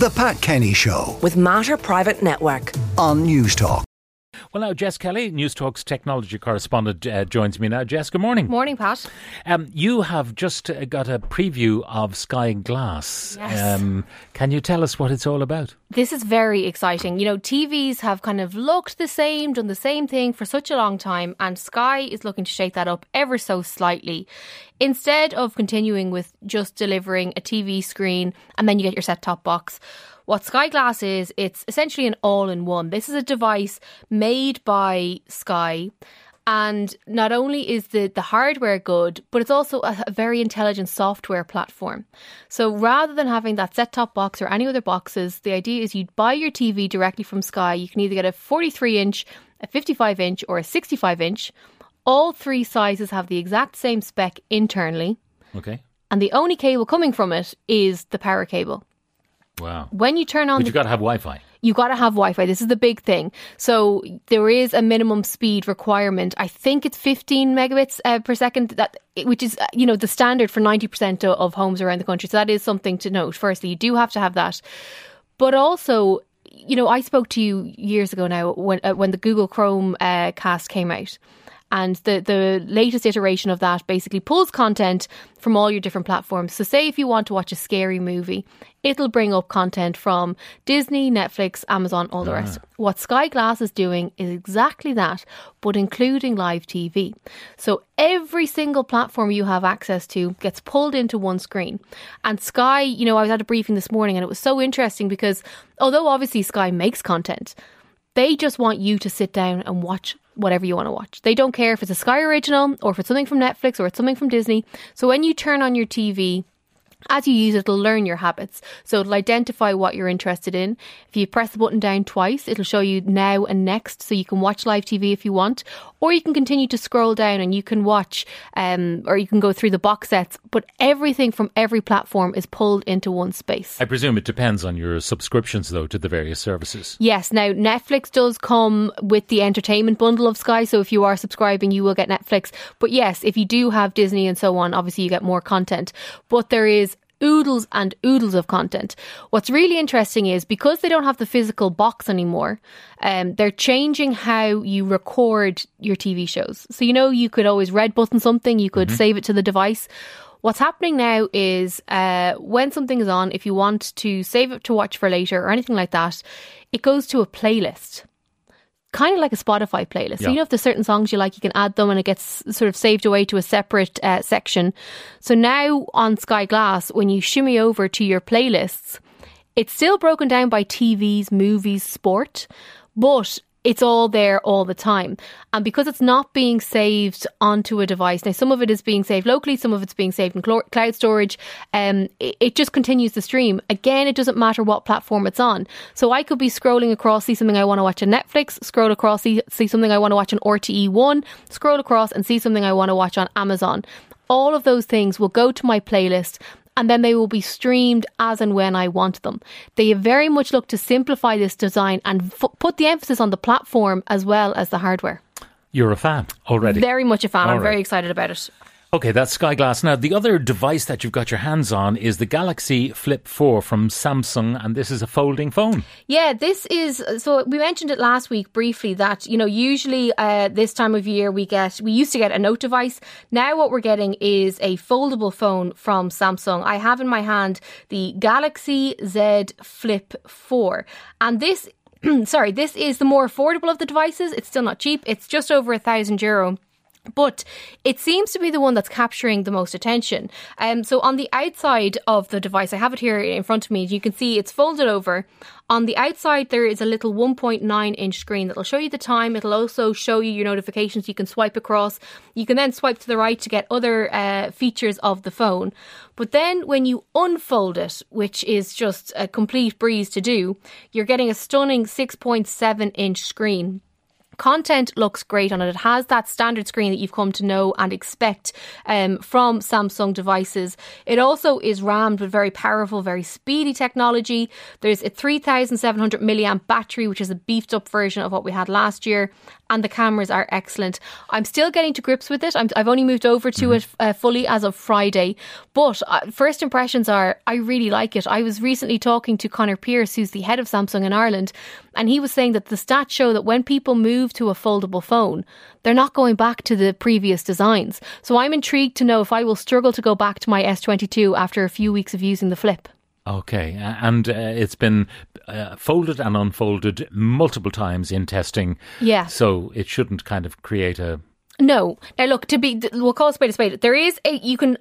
The Pat Kenny Show with Mater Private Network. on Newstalk. Well, now, Jess Kelly, Newstalk's technology correspondent, uh, joins me now. Jess, good morning. Morning, Pat. Um, you have just uh, got a preview of Sky Glass. Yes. Um, can you tell us what it's all about? This is very exciting. You know, TVs have kind of looked the same, done the same thing for such a long time, and Sky is looking to shake that up ever so slightly. Instead of continuing with just delivering a TV screen and then you get your set top box, what Sky Glass is, it's essentially an all in one. This is a device made by Sky. And not only is the, the hardware good, but it's also a, a very intelligent software platform. So rather than having that set top box or any other boxes, the idea is you'd buy your TV directly from Sky. You can either get a 43 inch, a 55 inch, or a 65 inch. All three sizes have the exact same spec internally, Okay. and the only cable coming from it is the power cable. Wow. When you turn on But the you've got to have Wi Fi. you got to have Wi-Fi. This is the big thing. So there is a minimum speed requirement. I think it's 15 megabits uh, per second. That which is you know the standard for 90 percent of homes around the country. So that is something to note. Firstly, you do have to have that, but also. You know, I spoke to you years ago now when uh, when the Google Chrome uh, cast came out, and the the latest iteration of that basically pulls content from all your different platforms. So, say if you want to watch a scary movie, it'll bring up content from Disney, Netflix, Amazon, all the rest. Ah. What Sky Glass is doing is exactly that, but including live TV. So every single platform you have access to gets pulled into one screen. And Sky, you know, I was at a briefing this morning and it was so interesting because although obviously Sky makes content, they just want you to sit down and watch whatever you want to watch. They don't care if it's a Sky original or if it's something from Netflix or it's something from Disney. So when you turn on your TV, as you use it, it'll learn your habits. So it'll identify what you're interested in. If you press the button down twice, it'll show you now and next, so you can watch live TV if you want, or you can continue to scroll down and you can watch, um, or you can go through the box sets. But everything from every platform is pulled into one space. I presume it depends on your subscriptions, though, to the various services. Yes, now Netflix does come with the entertainment bundle of Sky, so if you are subscribing, you will get Netflix. But yes, if you do have Disney and so on, obviously you get more content. But there is oodles and oodles of content. What's really interesting is because they don't have the physical box anymore, um, they're changing how you record your TV shows. So you know you could always red button something, you could save it to the device. What's happening now is uh, when something is on, if you want to save it to watch for later or anything like that, it goes to a playlist kind of like a Spotify playlist. So you know if there's certain songs you like, you can add them and it gets sort of saved away to a separate uh, section. So now on Sky Glass, when you shimmy over to your playlists, it's still broken down by TVs, movies, sport, but it's all there all the time. And because it's not being saved onto a device, now some of it is being saved locally, some of it's being saved in clo- cloud storage, um, it, it just continues the stream. Again, it doesn't matter what platform it's on. So I could be scrolling across, see something I want to watch on Netflix, scroll across, see, see something I want to watch on RTE1, scroll across and see something I want to watch on Amazon. All of those things will go to my playlist and then they will be streamed as and when I want them. They very much look to simplify this design and f- put the emphasis on the platform as well as the hardware. You're a fan already. Very much a fan. All I'm very excited about it. Okay, that's Sky Glass. Now, the other device that you've got your hands on is the Galaxy Flip 4 from Samsung, and this is a folding phone. Yeah, this is so we mentioned it last week briefly that you know usually uh, this time of year we get we used to get a note device. Now what we're getting is a foldable phone from Samsung. I have in my hand the Galaxy Z Flip 4 and this sorry, this is the more affordable of the devices. It's still not cheap. It's just over a thousand euro. But it seems to be the one that's capturing the most attention. Um, so on the outside of the device, I have it here in front of me. You can see it's folded over. On the outside, there is a little 1.9 inch screen that'll show you the time. It'll also show you your notifications. You can swipe across. You can then swipe to the right to get other uh, features of the phone. But then when you unfold it, which is just a complete breeze to do, you're getting a stunning 6.7 inch screen content looks great on it. It has that standard screen that you've come to know and expect um, from Samsung devices. It also is rammed with very powerful, very speedy technology. There's a 3,700 milliamp battery, which is a beefed up version of what we had last year, and the cameras are excellent. I'm still getting to grips with it. i have only moved over to mm-hmm. it uh, fully as of Friday, but uh, first impressions are I really like it. I was recently talking to Connor Pierce, who's the head of Samsung in Ireland, and he was saying that the stats show that when people move to a foldable phone, they're not going back to the previous designs. So I'm intrigued to know if I will struggle to go back to my S22 after a few weeks of using the flip. Okay, and uh, it's been uh, folded and unfolded multiple times in testing. Yeah. So it shouldn't kind of create a. No. Now, look, to be, we'll call a spade a spade. There is a, you can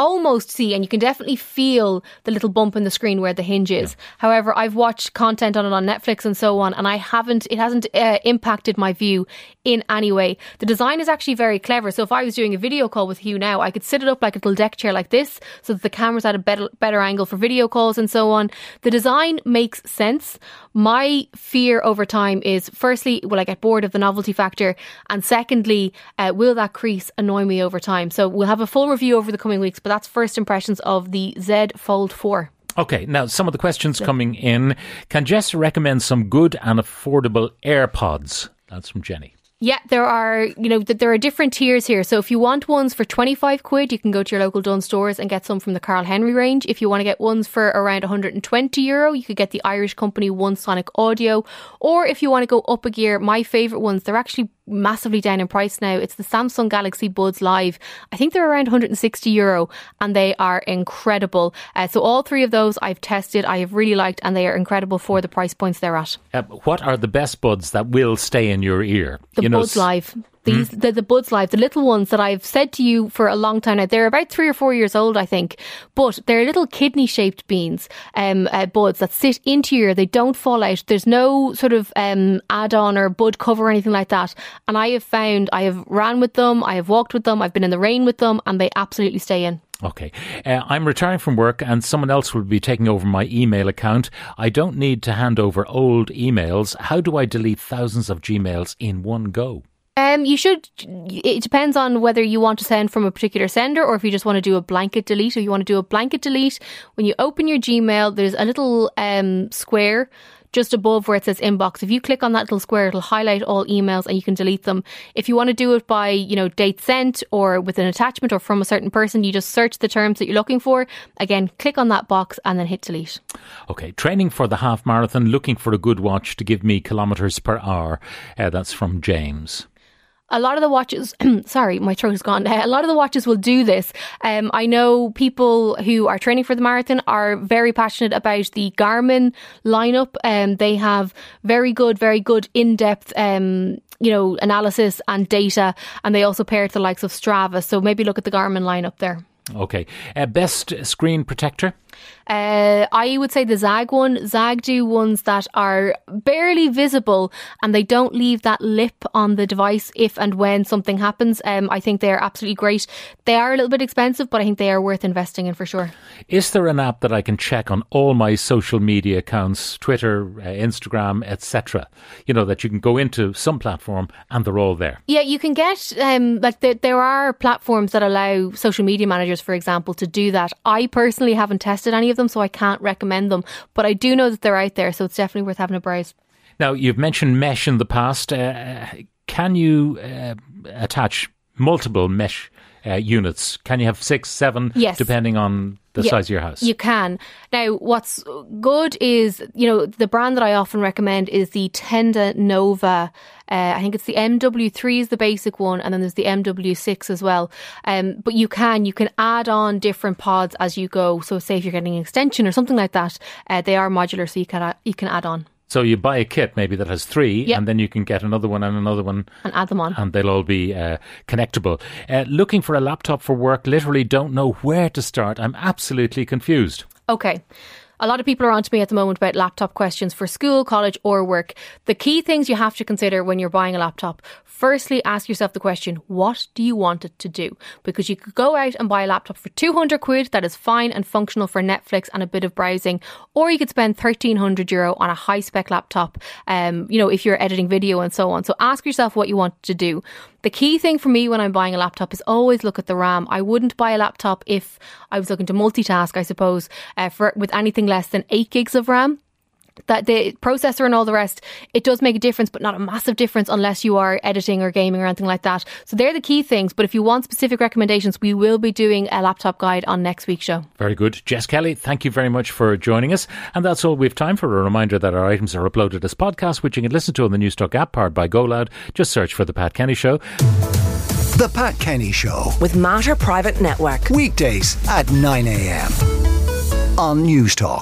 almost see and you can definitely feel the little bump in the screen where the hinge is. Yeah. However, I've watched content on it on Netflix and so on, and I haven't, it hasn't uh, impacted my view in any way. The design is actually very clever. So if I was doing a video call with you now, I could sit it up like a little deck chair like this so that the camera's at a better, better angle for video calls and so on. The design makes sense. My fear over time is firstly, will I get bored of the novelty factor? And secondly, uh, will that crease annoy me over time? So we'll have a full review over the coming weeks, but that's first impressions of the Z Fold 4. Okay, now some of the questions coming in. Can Jess recommend some good and affordable AirPods? That's from Jenny. Yeah, there are, you know, there are different tiers here. So if you want ones for 25 quid, you can go to your local Dunnes stores and get some from the Carl Henry range. If you want to get ones for around 120 euro, you could get the Irish company One Sonic Audio. Or if you want to go up a gear, my favorite ones, they're actually massively down in price now. It's the Samsung Galaxy Buds Live. I think they're around 160 euro and they are incredible. Uh, so all three of those I've tested, I have really liked, and they are incredible for the price points they're at. Uh, what are the best buds that will stay in your ear? The you Buds know, Live. These mm. the, the Buds Live, the little ones that I've said to you for a long time now. They're about three or four years old, I think, but they're little kidney shaped beans, um, uh, buds that sit into your. They don't fall out. There's no sort of um, add on or bud cover or anything like that. And I have found I have ran with them, I have walked with them, I've been in the rain with them, and they absolutely stay in. Okay. Uh, I'm retiring from work and someone else will be taking over my email account. I don't need to hand over old emails. How do I delete thousands of Gmails in one go? Um, you should. It depends on whether you want to send from a particular sender or if you just want to do a blanket delete. If you want to do a blanket delete, when you open your Gmail, there's a little um, square just above where it says inbox. If you click on that little square, it'll highlight all emails and you can delete them. If you want to do it by, you know, date sent or with an attachment or from a certain person, you just search the terms that you're looking for. Again, click on that box and then hit delete. Okay. Training for the half marathon, looking for a good watch to give me kilometres per hour. Uh, that's from James a lot of the watches, sorry, my throat is gone. a lot of the watches will do this. Um, I know people who are training for the marathon are very passionate about the Garmin lineup. Um, they have very good, very good in depth, um, you know, analysis and data, and they also pair it to the likes of Strava. So maybe look at the Garmin lineup there. Okay. Uh, best screen protector? Uh, I would say the ZAGG one. ZAGG do ones that are barely visible and they don't leave that lip on the device if and when something happens. Um, I think they're absolutely great. They are a little bit expensive, but I think they are worth investing in for sure. Is there an app that I can check on all my social media accounts, Twitter, uh, Instagram, etc.? You know, that you can go into some platform and they're all there. Yeah, you can get, um, like, there, there are platforms that allow social media managers, for example, to do that. I personally haven't tested tested any of them, so I can't recommend them. But I do know that they're out there, so it's definitely worth having a browse. Now, you've mentioned mesh in the past. Uh, can you uh, attach multiple mesh uh, units? Can you have six, seven, yes. depending on the yeah, size of your house? You can. Now, what's good is, you know, the brand that I often recommend is the Tenda Nova. Uh, I think it's the MW3 is the basic one, and then there's the MW6 as well. Um, but you can you can add on different pods as you go. So, say if you're getting an extension or something like that, uh, they are modular, so you can you can add on. So you buy a kit maybe that has three, yep. and then you can get another one and another one, and add them on, and they'll all be uh, connectable. Uh, looking for a laptop for work, literally don't know where to start. I'm absolutely confused. Okay. A lot of people are on to me at the moment about laptop questions for school, college, or work. The key things you have to consider when you're buying a laptop firstly, ask yourself the question, what do you want it to do? Because you could go out and buy a laptop for 200 quid that is fine and functional for Netflix and a bit of browsing, or you could spend 1300 euro on a high spec laptop, um, you know, if you're editing video and so on. So ask yourself what you want to do. The key thing for me when I'm buying a laptop is always look at the RAM. I wouldn't buy a laptop if I was looking to multitask, I suppose, uh, for with anything less than 8 gigs of RAM that the processor and all the rest, it does make a difference, but not a massive difference unless you are editing or gaming or anything like that. So they're the key things. But if you want specific recommendations, we will be doing a laptop guide on next week's show. Very good. Jess Kelly, thank you very much for joining us. And that's all we have time for. A reminder that our items are uploaded as podcasts, which you can listen to on the Newstalk app powered by GoLoud. Just search for The Pat Kenny Show. The Pat Kenny Show. With Mater Private Network. Weekdays at 9 a.m. on Newstalk.